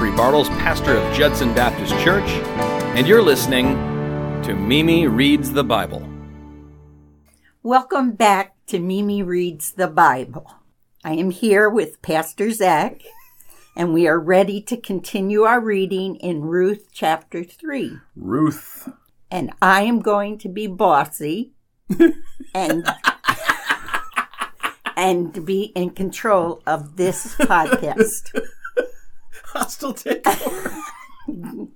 Zachary Bartles, pastor of Judson Baptist Church, and you're listening to Mimi Reads the Bible. Welcome back to Mimi Reads the Bible. I am here with Pastor Zach, and we are ready to continue our reading in Ruth chapter 3. Ruth. And I am going to be bossy and and be in control of this podcast. Hostile takeover.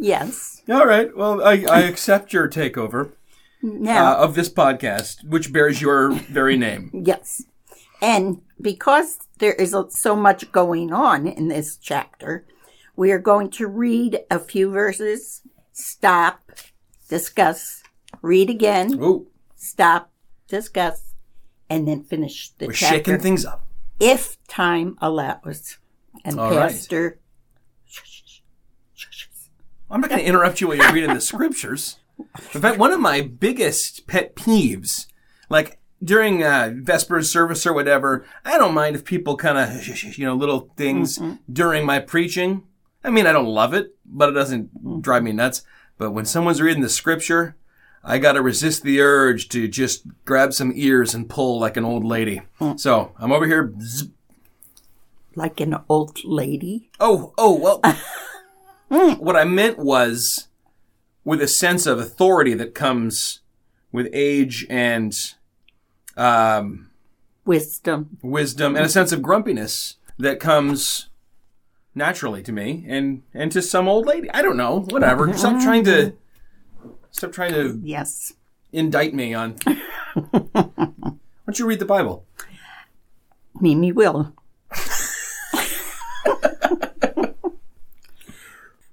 Yes. All right. Well, I, I accept your takeover Now, uh, of this podcast, which bears your very name. Yes. And because there is so much going on in this chapter, we are going to read a few verses, stop, discuss, read again, Oh, stop, discuss, and then finish the we're chapter shaking things up. if time allows. And All right. Pastor, I'm not going to interrupt you while you're reading the scriptures. In fact, one of my biggest pet peeves, like during uh, Vespers service or whatever, I don't mind if people kind of, you know, little things mm-hmm. during my preaching. I mean, I don't love it, but it doesn't mm. drive me nuts. But when someone's reading the scripture, I got to resist the urge to just grab some ears and pull like an old lady. Mm. So I'm over here. zzz. Like an old lady. Oh, oh, well. what I meant was with a sense of authority that comes with age and um, Wisdom. wisdom and a sense of grumpiness that comes naturally to me and, and to some old lady. I don't know. Whatever. Stop trying to stop trying to Yes. indict me on. Why don't you read the Bible? Mimi will.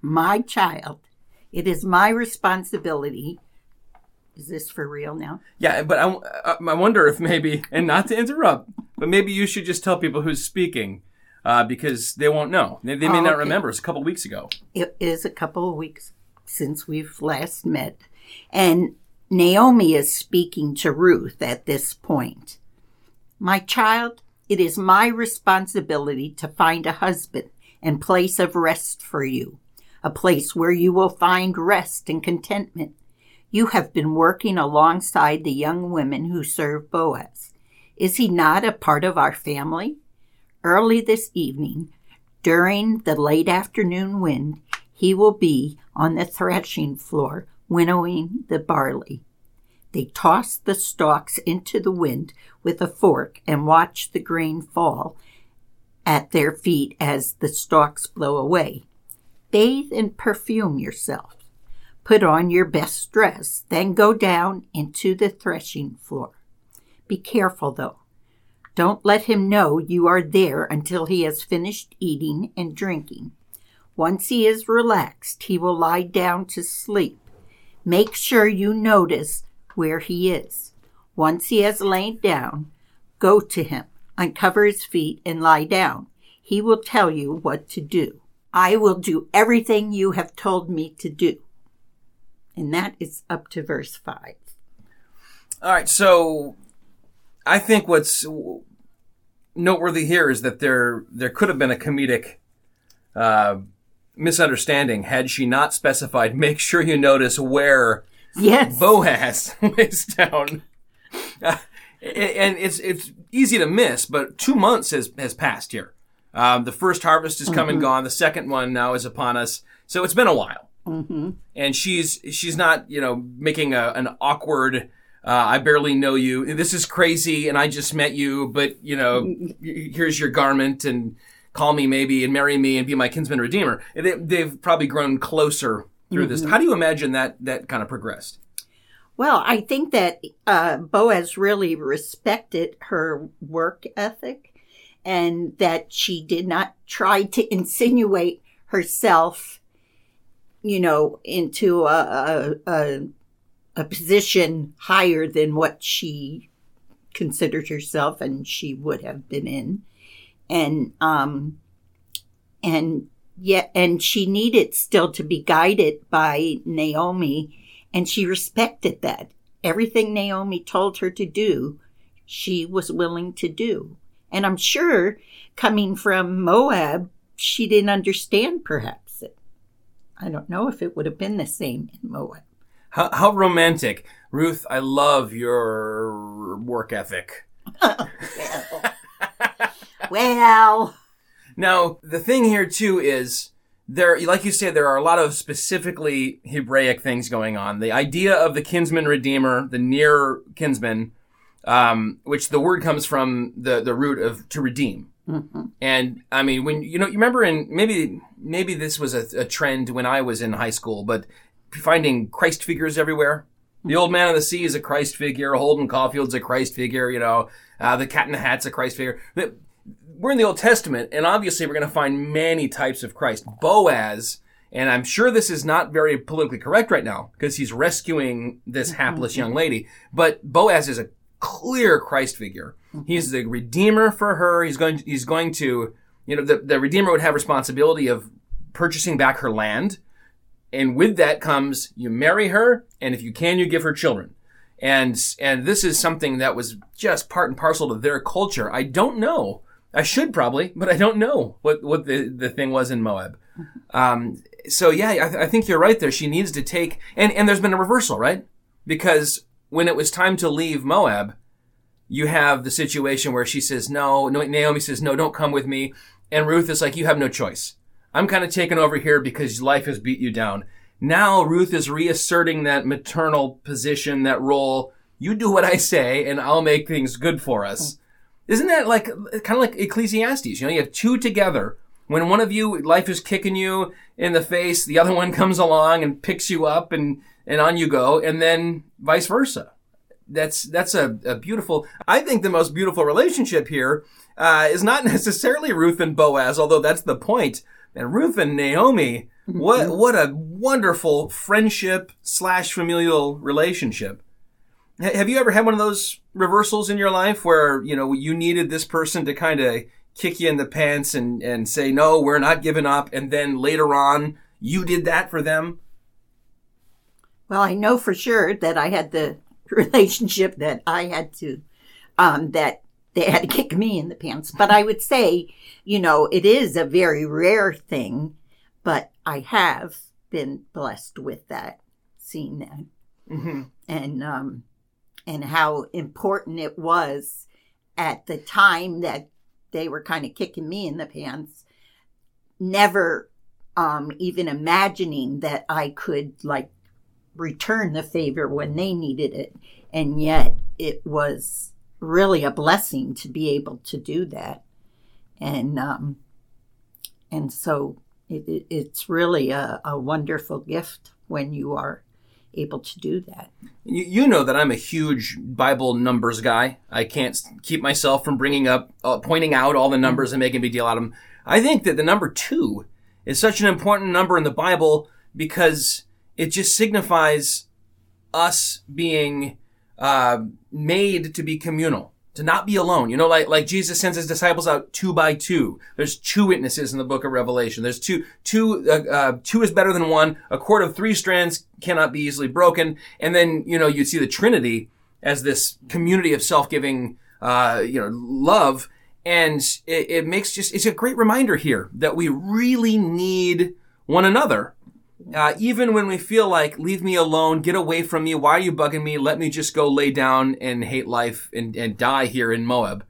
My child, it is my responsibility. Is this for real now? Yeah, but I, I wonder if maybe, and not to interrupt, but maybe you should just tell people who's speaking uh, because they won't know. They, they may Oh, not okay. remember. It's a couple weeks ago. It is a couple of weeks since we've last met. And Naomi is speaking to Ruth at this point. My child, it is my responsibility to find a husband and place of rest for you, a place where you will find rest and contentment. You have been working alongside the young women who serve Boaz. Is he not a part of our family? Early this evening, during the late afternoon wind, he will be on the threshing floor winnowing the barley. They toss the stalks into the wind with a fork and watch the grain fall at their feet as the stalks blow away. Bathe and perfume yourself. Put on your best dress, then go down into the threshing floor. Be careful though. Don't let him know you are there until he has finished eating and drinking. Once he is relaxed, he will lie down to sleep. Make sure you notice where he is. Once he has lain down, go to him, uncover his feet, and lie down. He will tell you what to do. I will do everything you have told me to do. And that is up to verse 5. All right, so I think what's noteworthy here is that there there could have been a comedic uh, misunderstanding had she not specified. Make sure you notice where Yes. Boaz lays down. Uh, and it's it's easy to miss, but two months has has passed here. Um, the first harvest is come and gone. The second one now is upon us. So it's been a while. Mm-hmm. And she's she's not you know making a, an awkward. Uh, I barely know you. This is crazy, and I just met you. But you know, here's your garment, and call me maybe, and marry me, and be my kinsman redeemer. They, they've probably grown closer through this. How do you imagine that that kind of progressed? Well, I think that uh, Boaz really respected her work ethic and that she did not try to insinuate herself, you know, into a, a, a, a position higher than what she considered herself and she would have been in. And, um, and yet, and she needed still to be guided by Naomi and she respected that. Everything Naomi told her to do, she was willing to do. And I'm sure coming from Moab, she didn't understand, perhaps. It, I don't know if it would have been the same in Moab. How, how romantic. Ruth, I love your work ethic. well, Now, the thing here too is there, like you said, there are a lot of specifically Hebraic things going on. The idea of the kinsman redeemer, the near kinsman, um, which the word comes from the, the root of to redeem. And I mean, when you know, you remember in maybe maybe this was a, a trend when I was in high school, but finding Christ figures everywhere. The old man of the sea is a Christ figure. Holden Caulfield's a Christ figure. You know, uh, the Cat in the Hat's a Christ figure. We're in the Old Testament, and obviously we're going to find many types of Christ. Boaz, and I'm sure this is not very politically correct right now because he's rescuing this hapless young lady, but Boaz is a clear Christ figure. He's the redeemer for her. He's going. he's going to. You know, the, the redeemer would have responsibility of purchasing back her land, and with that comes you marry her, and if you can, you give her children. And and this is something that was just part and parcel to their culture. I don't know. I should probably, but I don't know what what the the thing was in Moab. Um, so yeah, I, th- I think you're right there. She needs to take and and there's been a reversal, right? Because when it was time to leave Moab, you have the situation where she says no. Naomi says no, don't come with me, and Ruth is like, you have no choice. I'm kind of taken over here because life has beat you down. Now Ruth is reasserting that maternal position, that role. You do what I say, and I'll make things good for us. Isn't that like kind of like Ecclesiastes? You know, you have two together. When one of you life is kicking you in the face, the other one comes along and picks you up, and and on you go, and then vice versa. That's that's a, a beautiful. I think the most beautiful relationship here uh, is not necessarily Ruth and Boaz, although that's the point. And Ruth and Naomi, what what a wonderful friendship slash familial relationship. Ha- Have you ever had one of those reversals in your life where, you know, you needed this person to kind of kick you in the pants and, and say, no, we're not giving up. And then later on, you did that for them? Well, I know for sure that I had the relationship that I had to, um, that they had to kick me in the pants. But I would say, you know, it is a very rare thing, but I have been blessed with that, seeing that. Mm-hmm. and um, and how important it was at the time that they were kind of kicking me in the pants. Never um, even imagining that I could like return the favor when they needed it, and yet it was really a blessing to be able to do that, and um, and so it, it, it's really a, a wonderful gift when you are able to do that. You, you know that I'm a huge Bible numbers guy. I can't keep myself from bringing up, uh, pointing out all the numbers and making a big deal out of them. I think that the number two is such an important number in the Bible because it just signifies us being uh, made to be communal, to not be alone. You know, like like Jesus sends his disciples out two by two. There's two witnesses in the book of Revelation. There's two two uh, uh, two is better than one. A cord of three strands cannot be easily broken. And then you know you see the Trinity as this community of self-giving, uh, you know, love. And it, it makes just, it's a great reminder here that we really need one another. Uh, even when we feel like, leave me alone, get away from me, why are you bugging me? Let me just go lay down and hate life and, and die here in Moab.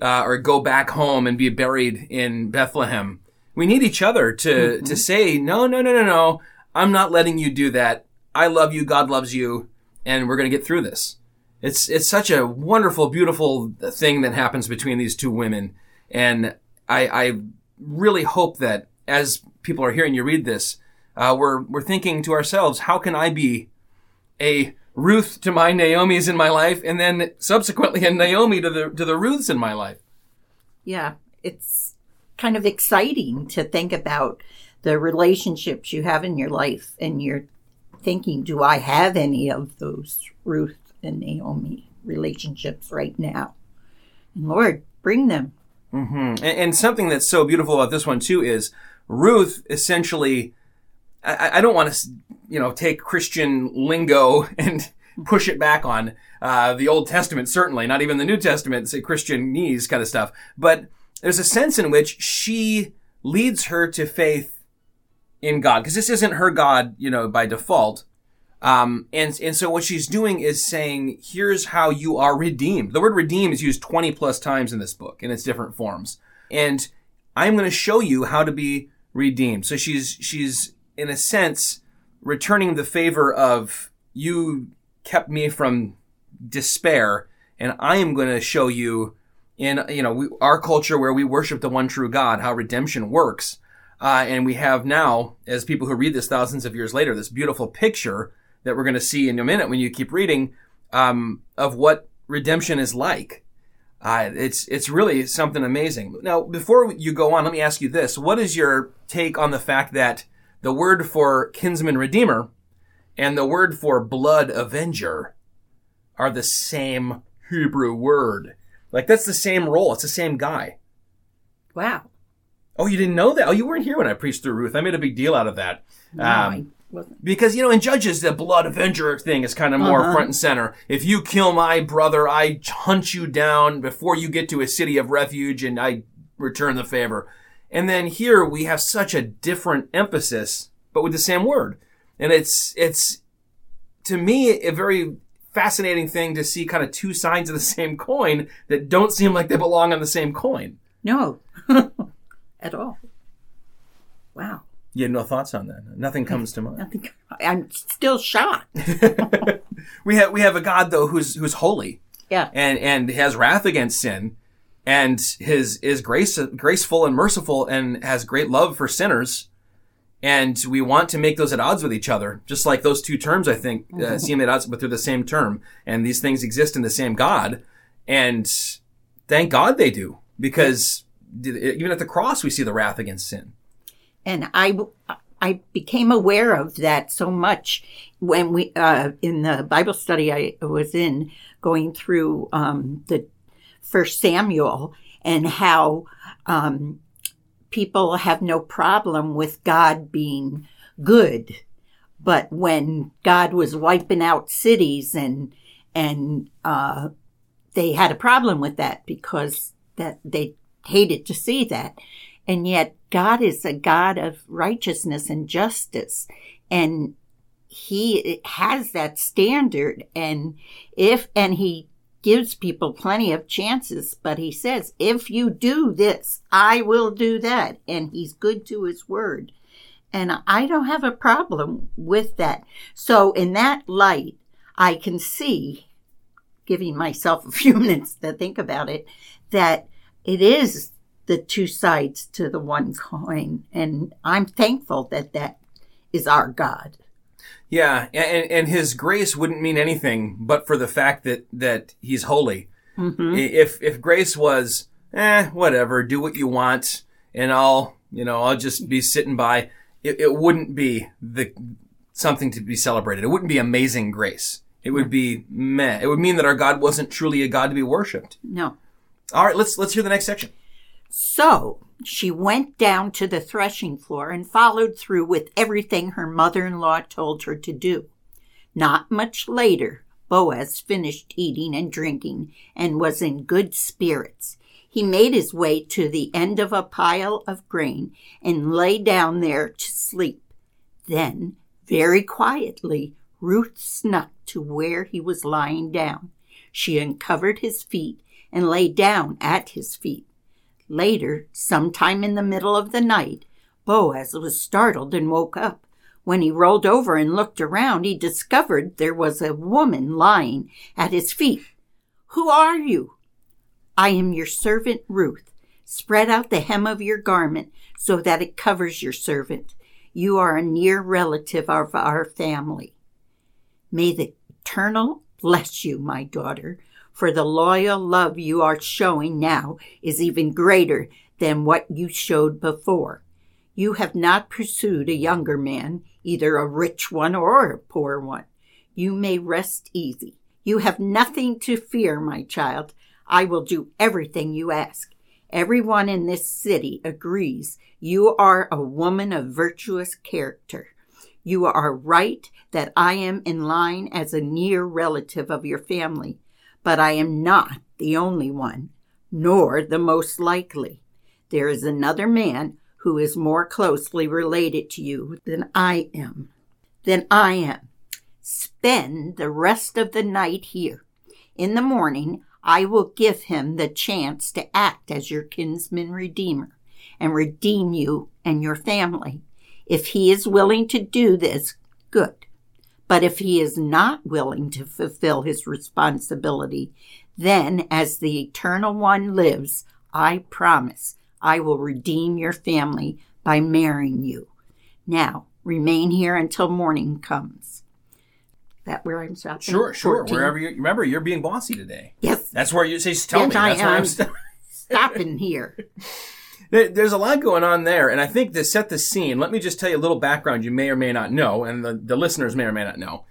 Uh, or go back home and be buried in Bethlehem. We need each other to, to say, no, no, no, no, no. I'm not letting you do that. I love you. God loves you. And we're going to get through this. It's it's such a wonderful, beautiful thing that happens between these two women, and I, I really hope that as people are hearing you read this, uh, we're we're thinking to ourselves, how can I be a Ruth to my Naomi's in my life, and then subsequently a Naomi to the to the Ruths in my life. Yeah, it's kind of exciting to think about the relationships you have in your life and you're thinking, do I have any of those Ruth and Naomi relationships right now? And Lord, bring them. hmm And, and something that's so beautiful about this one too is Ruth essentially. I, I don't want to, you know, take Christian lingo and push it back on uh, the Old Testament. Certainly, not even the New Testament. Say Christian Christianese kind of stuff. But there's a sense in which she leads her to faith in God because this isn't her God, you know, by default. Um, and and so what she's doing is saying, here's how you are redeemed. The word redeem is used 20 plus times in this book in its different forms, and I'm going to show you how to be redeemed. So she's she's in a sense returning the favor of you kept me from despair, and I am going to show you in you know we, our culture where we worship the one true God how redemption works. Uh, and we have now, as people who read this thousands of years later, this beautiful picture that we're going to see in a minute when you keep reading um, of what redemption is like. Uh, it's it's really something amazing. Now, before you go on, let me ask you this: What is your take on the fact that the word for kinsman redeemer and the word for blood avenger are the same Hebrew word? Like that's the same role. It's the same guy. Wow. Oh, you didn't know that? Oh, you weren't here when I preached through Ruth. I made a big deal out of that. No, Um, because you know in judges the blood avenger thing is kind of more Uh-huh. front and center if you kill my brother i hunt you down before you get to a city of refuge and i return the favor and then here we have such a different emphasis but with the same word and it's it's to me a very fascinating thing to see kind of two sides of the same coin that don't seem like they belong on the same coin No, at all. Wow. you have no thoughts on that nothing comes to mind I think I'm still shocked. we have we have a God though who's who's holy Yeah. and and has wrath against sin, and his is grace graceful and merciful, and has great love for sinners. And we want to make those at odds with each other, just like those two terms. I think uh, seem at odds, but they're the same term, and these things exist in the same God. And thank God they do, because even at the cross we see the wrath against sin. and I I became aware of that so much when we uh, in the Bible study I was in going through um, the First Samuel and how um, people have no problem with God being good, but when God was wiping out cities and and uh, they had a problem with that because that they hated to see that and yet God is a God of righteousness and justice. And he has that standard. And if, and he gives people plenty of chances, but he says, if you do this, I will do that. And he's good to his word. And I don't have a problem with that. So in that light, I can see, giving myself a few minutes to think about it, that it is the two sides to the one coin. And I'm thankful that that is our God. Yeah, and, and his grace wouldn't mean anything but for the fact that that he's holy. Mm-hmm. If if grace was, eh, whatever, do what you want, and I'll, you know, I'll just be sitting by, it, it wouldn't be the something to be celebrated. It wouldn't be amazing grace. It would be meh. It would mean that our God wasn't truly a God to be worshipped. No. All right, let's let's hear the next section. So she went down to the threshing floor and followed through with everything her mother in law told her to do. Not much later, Boaz finished eating and drinking and was in good spirits. He made his way to the end of a pile of grain and lay down there to sleep. Then, very quietly, Ruth snuck to where he was lying down. She uncovered his feet and lay down at his feet. Later, sometime in the middle of the night, Boaz was startled and woke up. When he rolled over and looked around, he discovered there was a woman lying at his feet. Who are you? I am your servant Ruth. Spread out the hem of your garment so that it covers your servant. You are a near relative of our family. May the Eternal bless you, my daughter, for the loyal love you are showing now is even greater than what you showed before. You have not pursued a younger man, either a rich one or a poor one. You may rest easy. You have nothing to fear, my child. I will do everything you ask. Everyone in this city agrees you are a woman of virtuous character. You are right that I am in line as a near relative of your family, but I am not the only one, nor the most likely. There is another man who is more closely related to you than I am. Than I am. Spend the rest of the night here. In the morning, I will give him the chance to act as your kinsman redeemer and redeem you and your family. If he is willing to do this, good. But if he is not willing to fulfill his responsibility, then as the Eternal One lives, I promise I will redeem your family by marrying you. Now, remain here until morning comes. That where I'm stopping? Sure, sure. 14. Wherever you remember, you're being bossy today. Yes, That's where you say, "Tell Yes, me." I That's where I'm am. st- stopping here. There- There's a lot going on there, and I think to set the scene, let me just tell you a little background you may or may not know, and the, the listeners may or may not know.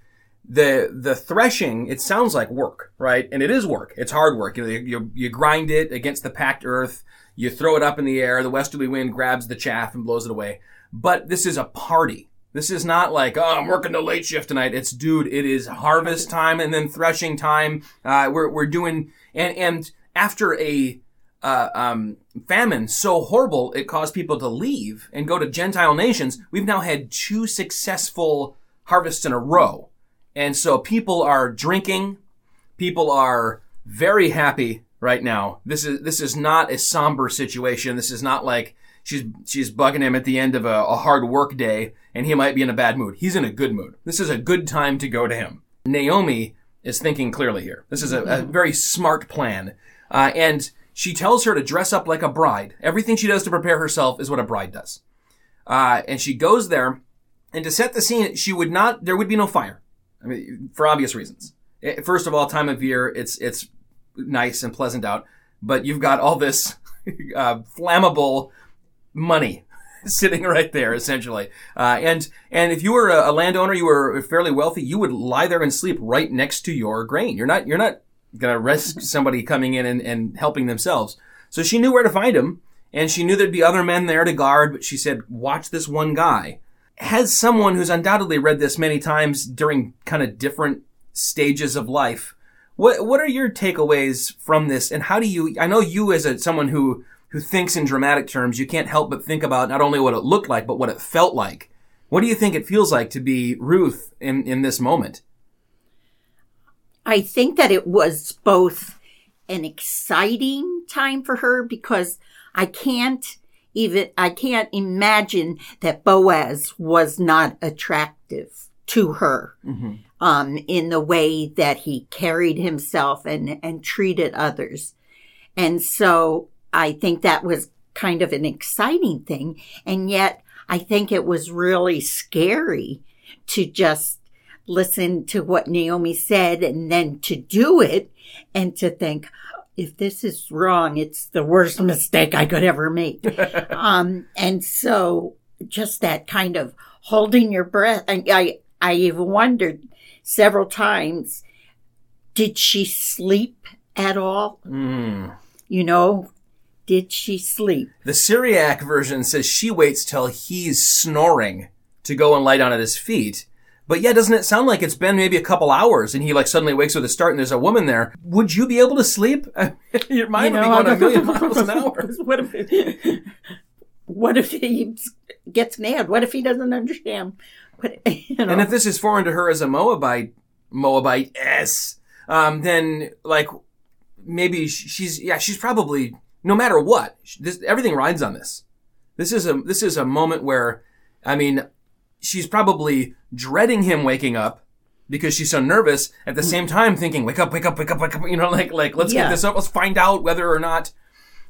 The the threshing, it sounds like work, right? And it is work. It's hard work. You, know, you, you grind it against the packed earth, you throw it up in the air, the westerly wind grabs the chaff and blows it away. But this is a party. This is not like, oh, I'm working the late shift tonight. It's, dude, it is harvest time and then threshing time. Uh, we're, we're doing, and, and after a, uh, um, famine so horrible it caused people to leave and go to Gentile nations, we've now had two successful harvests in a row. And so people are drinking, people are very happy right now. This is this is not a somber situation. This is not like she's she's bugging him at the end of a, a hard work day and he might be in a bad mood. He's in a good mood. This is a good time to go to him. Naomi is thinking clearly here. This is a, a very smart plan. Uh, and she tells her to dress up like a bride. Everything she does to prepare herself is what a bride does. Uh, and she goes there, and to set the scene, she would not. There would be no fire. I mean, for obvious reasons. Eh, First of all, time of year, it's it's nice and pleasant out, but you've got all this uh, flammable money sitting right there, essentially. Uh, and and if you were a, a landowner, you were fairly wealthy, you would lie there and sleep right next to your grain. You're not you're not gonna risk somebody coming in and, and helping themselves. So she knew where to find him, and she knew there'd be other men there to guard. But she said, "Watch this one guy." Has someone who's undoubtedly read this many times during kind of different stages of life. What what are your takeaways from this, and how do you? I know you as a someone who who thinks in dramatic terms, you can't help but think about not only what it looked like, but what it felt like. What do you think it feels like to be Ruth in in this moment? I think that it was both an exciting time for her because I can't even, I can't imagine that Boaz was not attractive to her. Um, in the way that he carried himself and, and treated others. And so I think that was kind of an exciting thing. And yet I think it was really scary to just listen to what Naomi said and then to do it and to think, if this is wrong, it's the worst mistake I could ever make. um, and so just that kind of holding your breath. And I, I even wondered several times, did she sleep at all? Mm. You know, did she sleep? The Syriac version says she waits till he's snoring to go and lie down at his feet. But yeah, doesn't it sound like it's been maybe a couple hours and he like suddenly wakes with a start and there's a woman there? Would you be able to sleep? Your mind would be going a million miles an hour. what if what if he gets mad? What if he doesn't understand? What, you know? And if this is foreign to her as a Moabite, Moabite s, um, then like maybe she's yeah she's probably no matter what this everything rides on this. This is a this is a moment where, I mean, she's probably dreading him waking up because she's so nervous. At the same time, thinking, "Wake up, wake up, wake up, wake up!" You know, like like let's Yeah. get this up. Let's find out whether or not.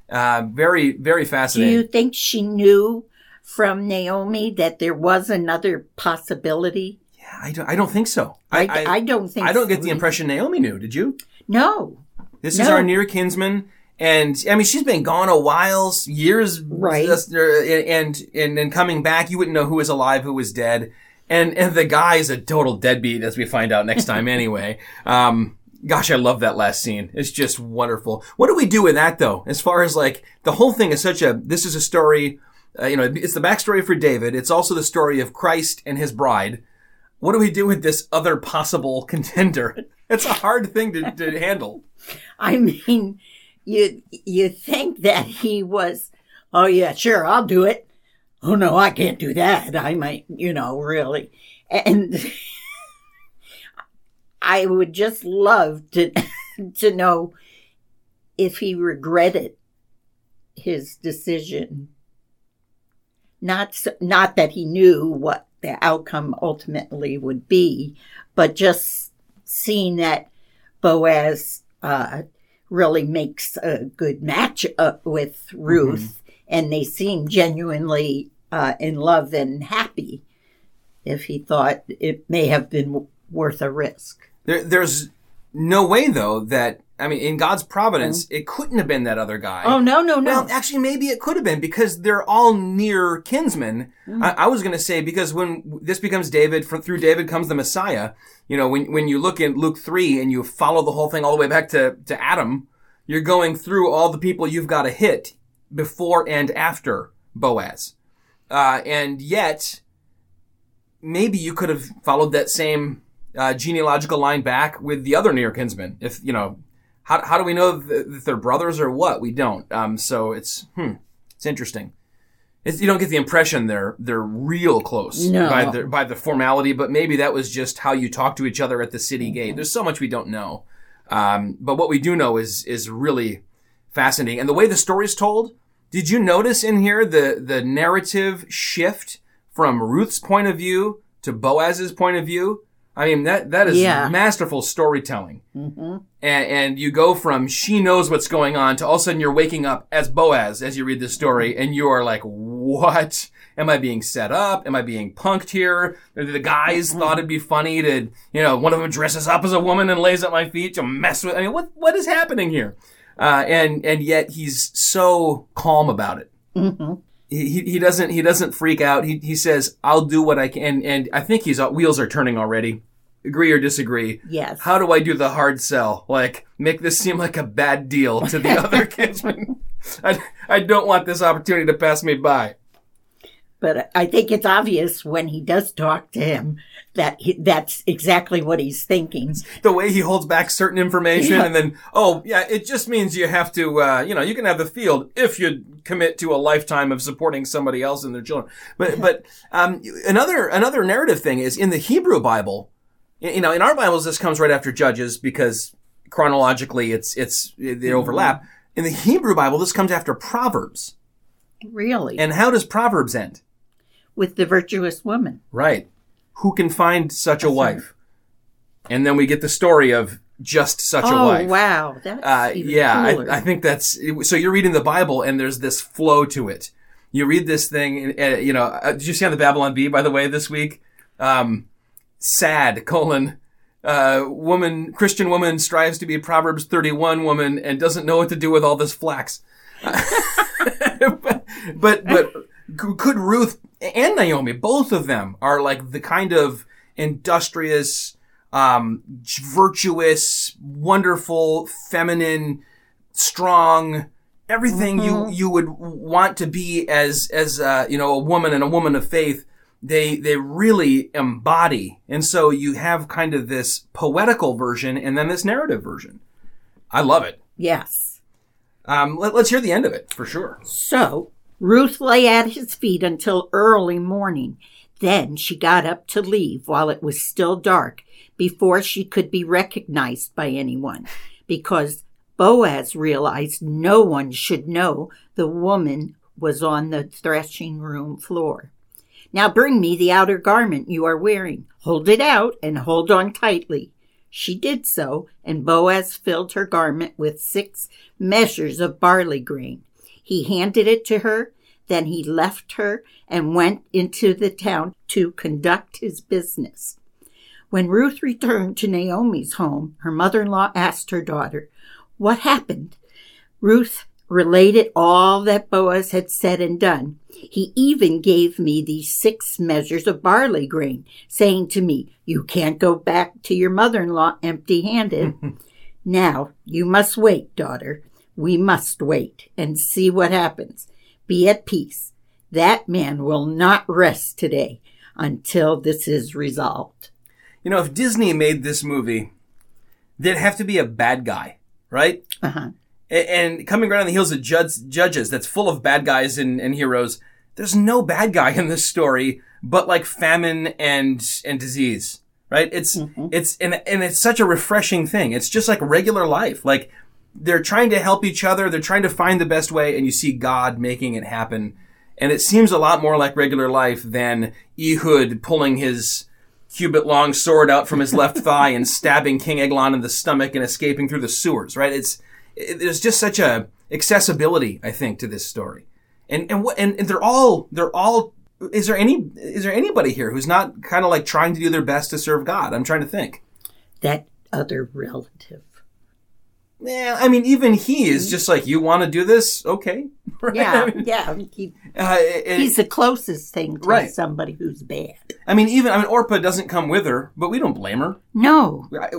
Uh, very very fascinating Do you think she knew from Naomi that there was another possibility? Yeah, I don't I don't think so. I, I, don't think I don't get so. the impression Naomi knew. Did you? No. This is our near kinsman, and I mean she's been gone a while, years, Right. just, uh, And and then coming back, you wouldn't know who was alive, who was dead, and and the guy is a total deadbeat, as we find out next time anyway. Um, gosh, I love that last scene. It's just wonderful. What do we do with that though? As far as like the whole thing is such a this is a story. Uh, you know, it's the backstory for David. It's also the story of Christ and his bride. What do we do with this other possible contender? It's a hard thing to, to handle. I mean, you you think that he was, oh yeah, sure, I'll do it. oh no, I can't do that. I might, you know, really. And I would just love to to know if he regretted his decision. Not so, not that he knew what the outcome ultimately would be, but just seeing that Boaz uh, really makes a good match up with Ruth, mm-hmm. and they seem genuinely uh, in love and happy. If he thought it may have been worth a risk, there, there's no way though that I mean, in God's providence, mm-hmm. it couldn't have been that other guy. Oh no, no, no. Well, actually, maybe it could have been because they're all near kinsmen. Mm-hmm. I, I, was going to say because when this becomes David, from, through David comes the Messiah. You know, when when you look in Luke three and you follow the whole thing all the way back to to Adam, you're going through all the people you've got to hit before and after Boaz, uh, and yet maybe you could have followed that same uh, genealogical line back with the other near kinsmen. If you know how, how do we know that they're brothers or what? We don't. Um, so it's hmm, it's interesting. It's, you don't get the impression they're they're real close no. by the by the formality, but maybe that was just how you talk to each other at the city gate. There's so much we don't know, um, but what we do know is is really fascinating. And the way the story's told, did you notice in here the the narrative shift from Ruth's point of view to Boaz's point of view? I mean that that is yeah. masterful storytelling. Mm-hmm. And, and, you go from she knows what's going on to all of a sudden you're waking up as Boaz as you read this story, and you are like, "What? Am I being set up? Am I being punked here?" The guys mm-hmm. thought it'd be funny to, you know, one of them dresses up as a woman and lays at my feet to mess with. I mean, what what is happening here? Uh, and and yet he's so calm about it. Mm-hmm he, he doesn't he doesn't freak out. He he says, "I'll do what I can." And, and I think his wheels are turning already. Agree or disagree? Yes. How do I do the hard sell? Like make this seem like a bad deal to the other kinsmen. I I don't want this opportunity to pass me by. But I think it's obvious when he does talk to him that he, that's exactly what he's thinking. The way he holds back certain information yeah. and then, oh, yeah, it just means you have to, uh, you know, you can have the field if you commit to a lifetime of supporting somebody else and their children. But, but, um, another, another narrative thing is in the Hebrew Bible, you know, in our Bibles, this comes right after Judges because chronologically it's, it's, they mm-hmm. overlap. In the Hebrew Bible, this comes after Proverbs. Really? And how does Proverbs end? With the virtuous woman. Right who can find such a wife? And then we get the story of just such oh, a wife. Oh wow. That's uh, yeah, I, I, think that's so. You're reading the Bible, and there's this flow to it. You read this thing, uh, you know. Uh, did you see on the Babylon Bee, by the way, this week? Um, sad colon. Uh, woman, Christian woman strives to be Proverbs 31 woman and doesn't know what to do with all this flax. but, but could Ruth and Naomi, both of them are like the kind of industrious, um, virtuous, wonderful, feminine, strong, everything mm-hmm. you, you would want to be as, as, uh, you know, a woman and a woman of faith. They, they really embody. And so you have kind of this poetical version and then this narrative version. I love it. Yes. Um, let, let's hear the end of it for sure. So Ruth lay at his feet until early morning. Then she got up to leave while it was still dark before she could be recognized by anyone because Boaz realized no one should know the woman was on the threshing room floor. Now bring me the outer garment you are wearing. Hold it out and hold on tightly. She did so, and Boaz filled her garment with six measures of barley grain. He handed it to her. Then he left her and went into the town to conduct his business. When Ruth returned to Naomi's home, her mother in law asked her daughter, What happened? Ruth related all that Boaz had said and done. He even gave me these six measures of barley grain, saying to me, You can't go back to your mother in law empty handed. now, you must wait, daughter. We must wait and see what happens. Be at peace. That man will not rest today until this is resolved. You know, if Disney made this movie, there'd have to be a bad guy, right? Uh-huh. And coming right on the heels of judges, that's full of bad guys and, and heroes, there's no bad guy in this story, but like famine and and disease, right? It's it's and and it's such a refreshing thing. It's just like regular life. Like they're trying to help each other. They're trying to find the best way, and you see God making it happen. And it seems a lot more like regular life than Ehud pulling his cubit long sword out from his left thigh and stabbing King Eglon in the stomach and escaping through the sewers, right? It's, it, there's just such a accessibility, I think, to this story. And, and what, and, and they're all, they're all, is there any, is there anybody here who's not kind of like trying to do their best to serve God? I'm trying to think. That other relative. Yeah, I mean, even he is just like, you want to do this? Okay. Right? Yeah, yeah. He, uh, it- he's the closest thing to Right. somebody who's bad. I mean, even, I mean, Orpah doesn't come with her, but we don't blame her. No. I,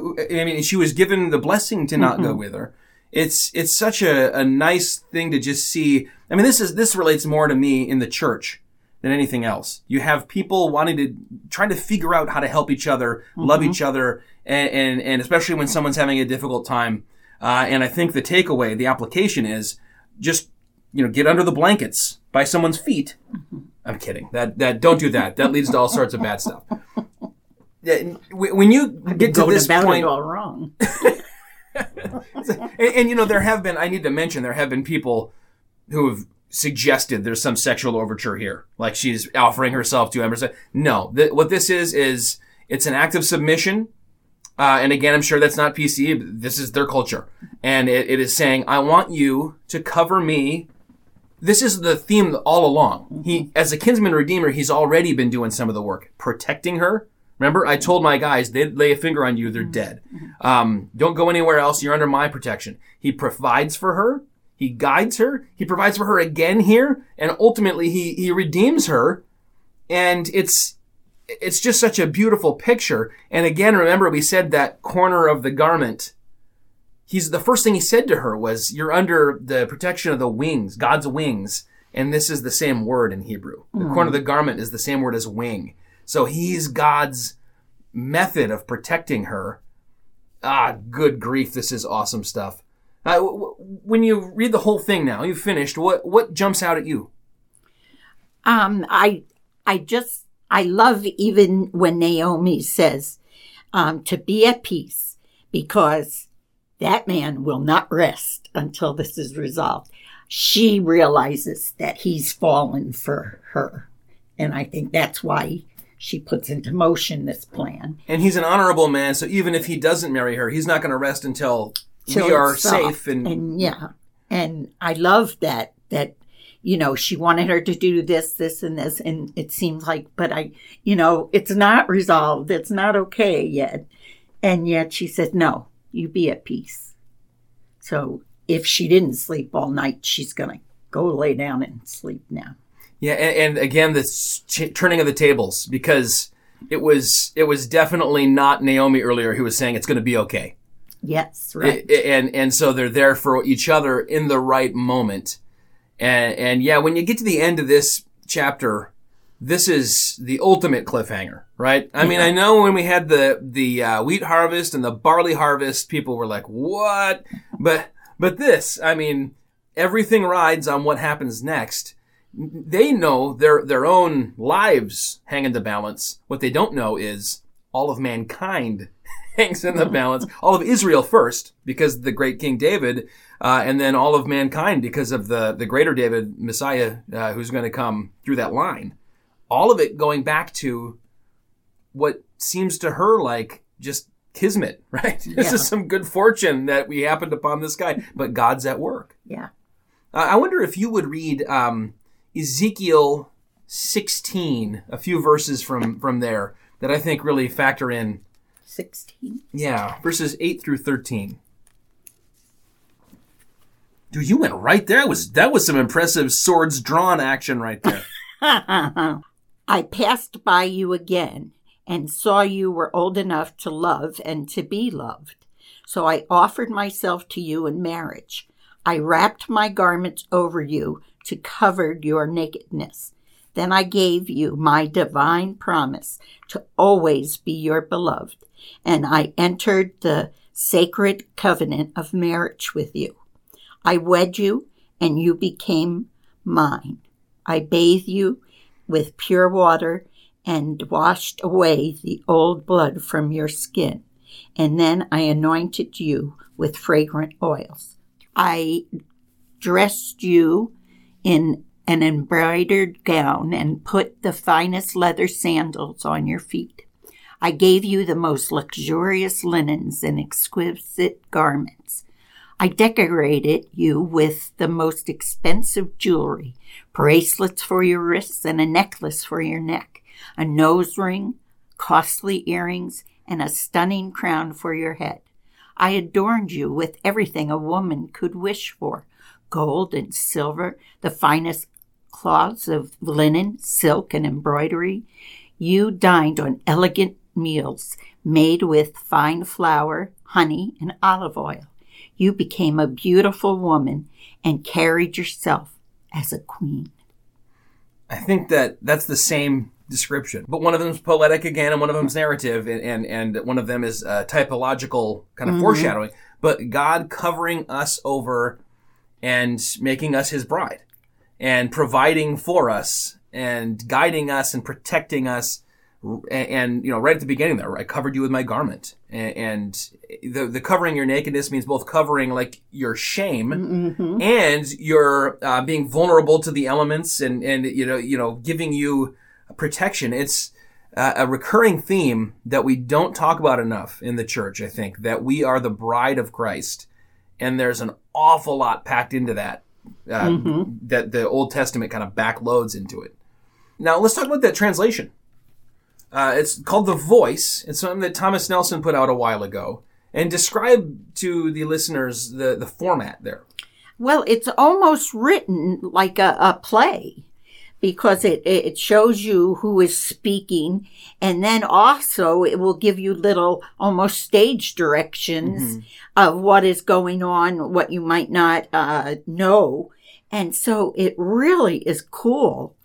I mean, she was given the blessing to not go with her. It's it's such a, a nice thing to just see. I mean, this is this relates more to me in the church than anything else. You have people wanting to trying to figure out how to help each other, love each other, and, and and especially when someone's having a difficult time. Uh, and I think the takeaway, the application is just you know get under the blankets by someone's feet. I'm kidding. That that don't do that. That leads to all sorts of bad stuff. When you get to this about point, all wrong. and, and, you know there have been i need to mention there have been people who have suggested there's some sexual overture here like she's offering herself to Emerson. no th- what this is is it's an act of submission uh, and again i'm sure that's not pc but this is their culture and it, it is saying i want you to cover me this is the theme all along he as a kinsman redeemer he's already been doing some of the work protecting her Remember, I told my guys they'd lay a finger on you, they're dead. Um, don't go anywhere else. You're under my protection. He provides for her. He guides her. He provides for her again here, and ultimately he he redeems her. And it's it's just such a beautiful picture. And again, remember we said that corner of the garment. He's the first thing he said to her was, "You're under the protection of the wings, God's wings." And this is the same word in Hebrew. The corner of the garment is the same word as wing. So he's God's method of protecting her. Ah, good grief, this is awesome stuff. Uh, w- w- when you read the whole thing now, you've finished. What what jumps out at you? Um, I, I just, I love even when Naomi says, um, to be at peace because that man will not rest until this is resolved. She realizes that he's fallen for her. And I think that's why she puts into motion this plan. And he's an honorable man, so even if he doesn't marry her, he's not going to rest until till we are safe. And, and yeah and i love that that you know she wanted her to do this this and this and it seems like but i you know it's not resolved. It's not okay yet. And yet she said no you be at peace. So if she didn't sleep all night she's gonna go lay down and sleep now. Yeah, and, and again, this ch- turning of the tables because it was it was definitely not Naomi earlier who was saying it's going to be okay. yes right. I- and and so they're there for each other in the right moment and and yeah when you get to the end of this chapter this is the ultimate cliffhanger right? I mean i know when we had the the uh, wheat harvest and the barley harvest people were like what? But but this i mean everything rides on what happens next. They know their their own lives hang in the balance. What they don't know is all of mankind hangs in the balance. All of Israel first, because the great King David, uh, and then all of mankind because of the the greater David Messiah uh, who's going to come through that line. All of it going back to what seems to her like just kismet, right? This is some good fortune that we happened upon this guy, but God's at work. yeah Uh, I wonder if you would read um, Ezekiel 16, a few verses from from there that I think really factor in 16 yeah, verses 8 through 13. Dude, you went right there. That was that was some impressive swords drawn action right there. I passed by you again and saw you were old enough to love and to be loved. So I offered myself to you in marriage. I wrapped my garments over you to cover your nakedness. Then I gave you my divine promise to always be your beloved, and I entered the sacred covenant of marriage with you. I wed you, and you became mine. I bathe you with pure water and washed away the old blood from your skin. And then I anointed you with fragrant oils. I dressed you in an embroidered gown and put the finest leather sandals on your feet. I gave you the most luxurious linens and exquisite garments. I decorated you with the most expensive jewelry, bracelets for your wrists and a necklace for your neck, a nose ring, costly earrings, and a stunning crown for your head. I adorned you with everything a woman could wish for gold and silver, the finest cloths of linen, silk, and embroidery. You dined on elegant meals made with fine flour, honey, and olive oil. You became a beautiful woman and carried yourself as a queen. I think that that's the same description, but one of them is poetic again, and one of them is narrative, and and, and one of them is uh, typological kind of mm-hmm. foreshadowing. But God covering us over and making us His bride, and providing for us, and guiding us, and protecting us and, and, you know right at the beginning there i covered you with my garment. And, and the, the covering your nakedness means both covering like your shame mm-hmm. and your uh, being vulnerable to the elements and and you know you know giving you protection. It's uh, a recurring theme that we don't talk about enough in the church i think that we are the bride of christ. And there's an awful lot packed into that uh, mm-hmm. that the old testament kind of backloads into it. Now let's talk about that translation uh, it's called The Voice. It's something that Thomas Nelson put out a while ago. And describe to the listeners the, the format there. Well, it's almost written like a, a play because it, it shows you who is speaking and then also it will give you little almost stage directions mm-hmm. of what is going on, what you might not uh, know. And so it really is cool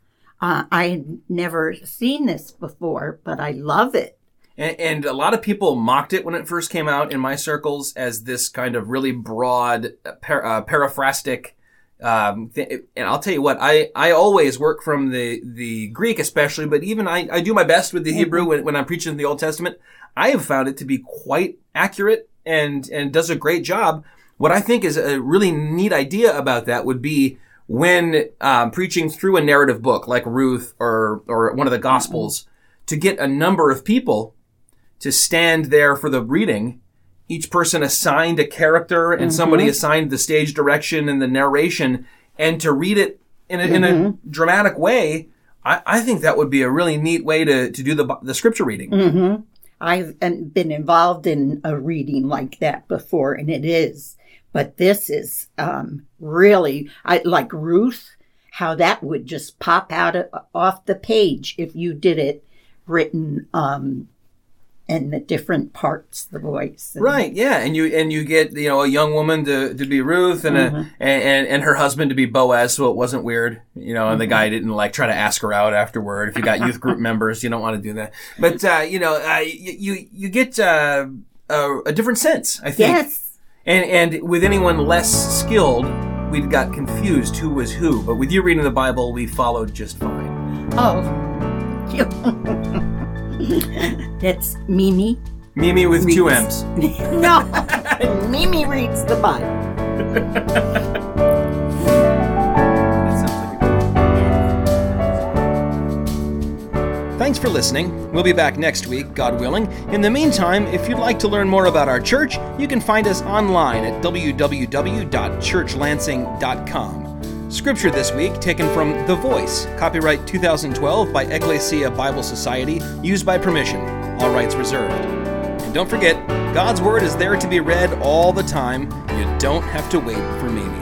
uh, I had never seen this before, but I love it. And, and, a lot of people mocked it when it first came out in my circles as this kind of really broad, uh, par- uh, paraphrastic. Um, th- and I'll tell you what, I, I always work from the, the Greek especially, but even I, I do my best with the mm-hmm. Hebrew when, when I'm preaching the Old Testament. I have found it to be quite accurate and, and does a great job. What I think is a really neat idea about that would be when um, preaching through a narrative book like Ruth or or one of the Gospels to get a number of people to stand there for the reading. Each person assigned a character and mm-hmm. somebody assigned the stage direction and the narration, and to read it in a, mm-hmm. in a mm-hmm. dramatic way. I, I, think that would be a really neat way to, to do the the scripture reading. Mm-hmm. I've been involved in a reading like that before, and it is but this is um, really I, like Ruth, how that would just pop out of, off the page if you did it written um, in the different parts, the voice. And, right. Yeah, and you and you get you know a young woman to, to be Ruth and mm-hmm. a and, and her husband to be Boaz, so it wasn't weird, you know. And mm-hmm. the guy didn't like try to ask her out afterward. If you got youth group members, you don't want to do that. But uh, you know, uh, you you get uh, a, a different sense. I think. Yes and, and with anyone less skilled, we'd got confused who was who. But with you reading the Bible, we followed just fine. Oh. You That's Mimi. Mimi with reads. two M's. no. Mimi reads the Bible. Thanks for listening. We'll be back next week, God willing. In the meantime, if you'd like to learn more about our church, you can find us online at www.churchlansing.com. Scripture this week taken from The Voice, copyright 2012 by Ecclesia Bible Society, used by permission, all rights reserved. And don't forget, God's Word is there to be read all the time. You don't have to wait for me.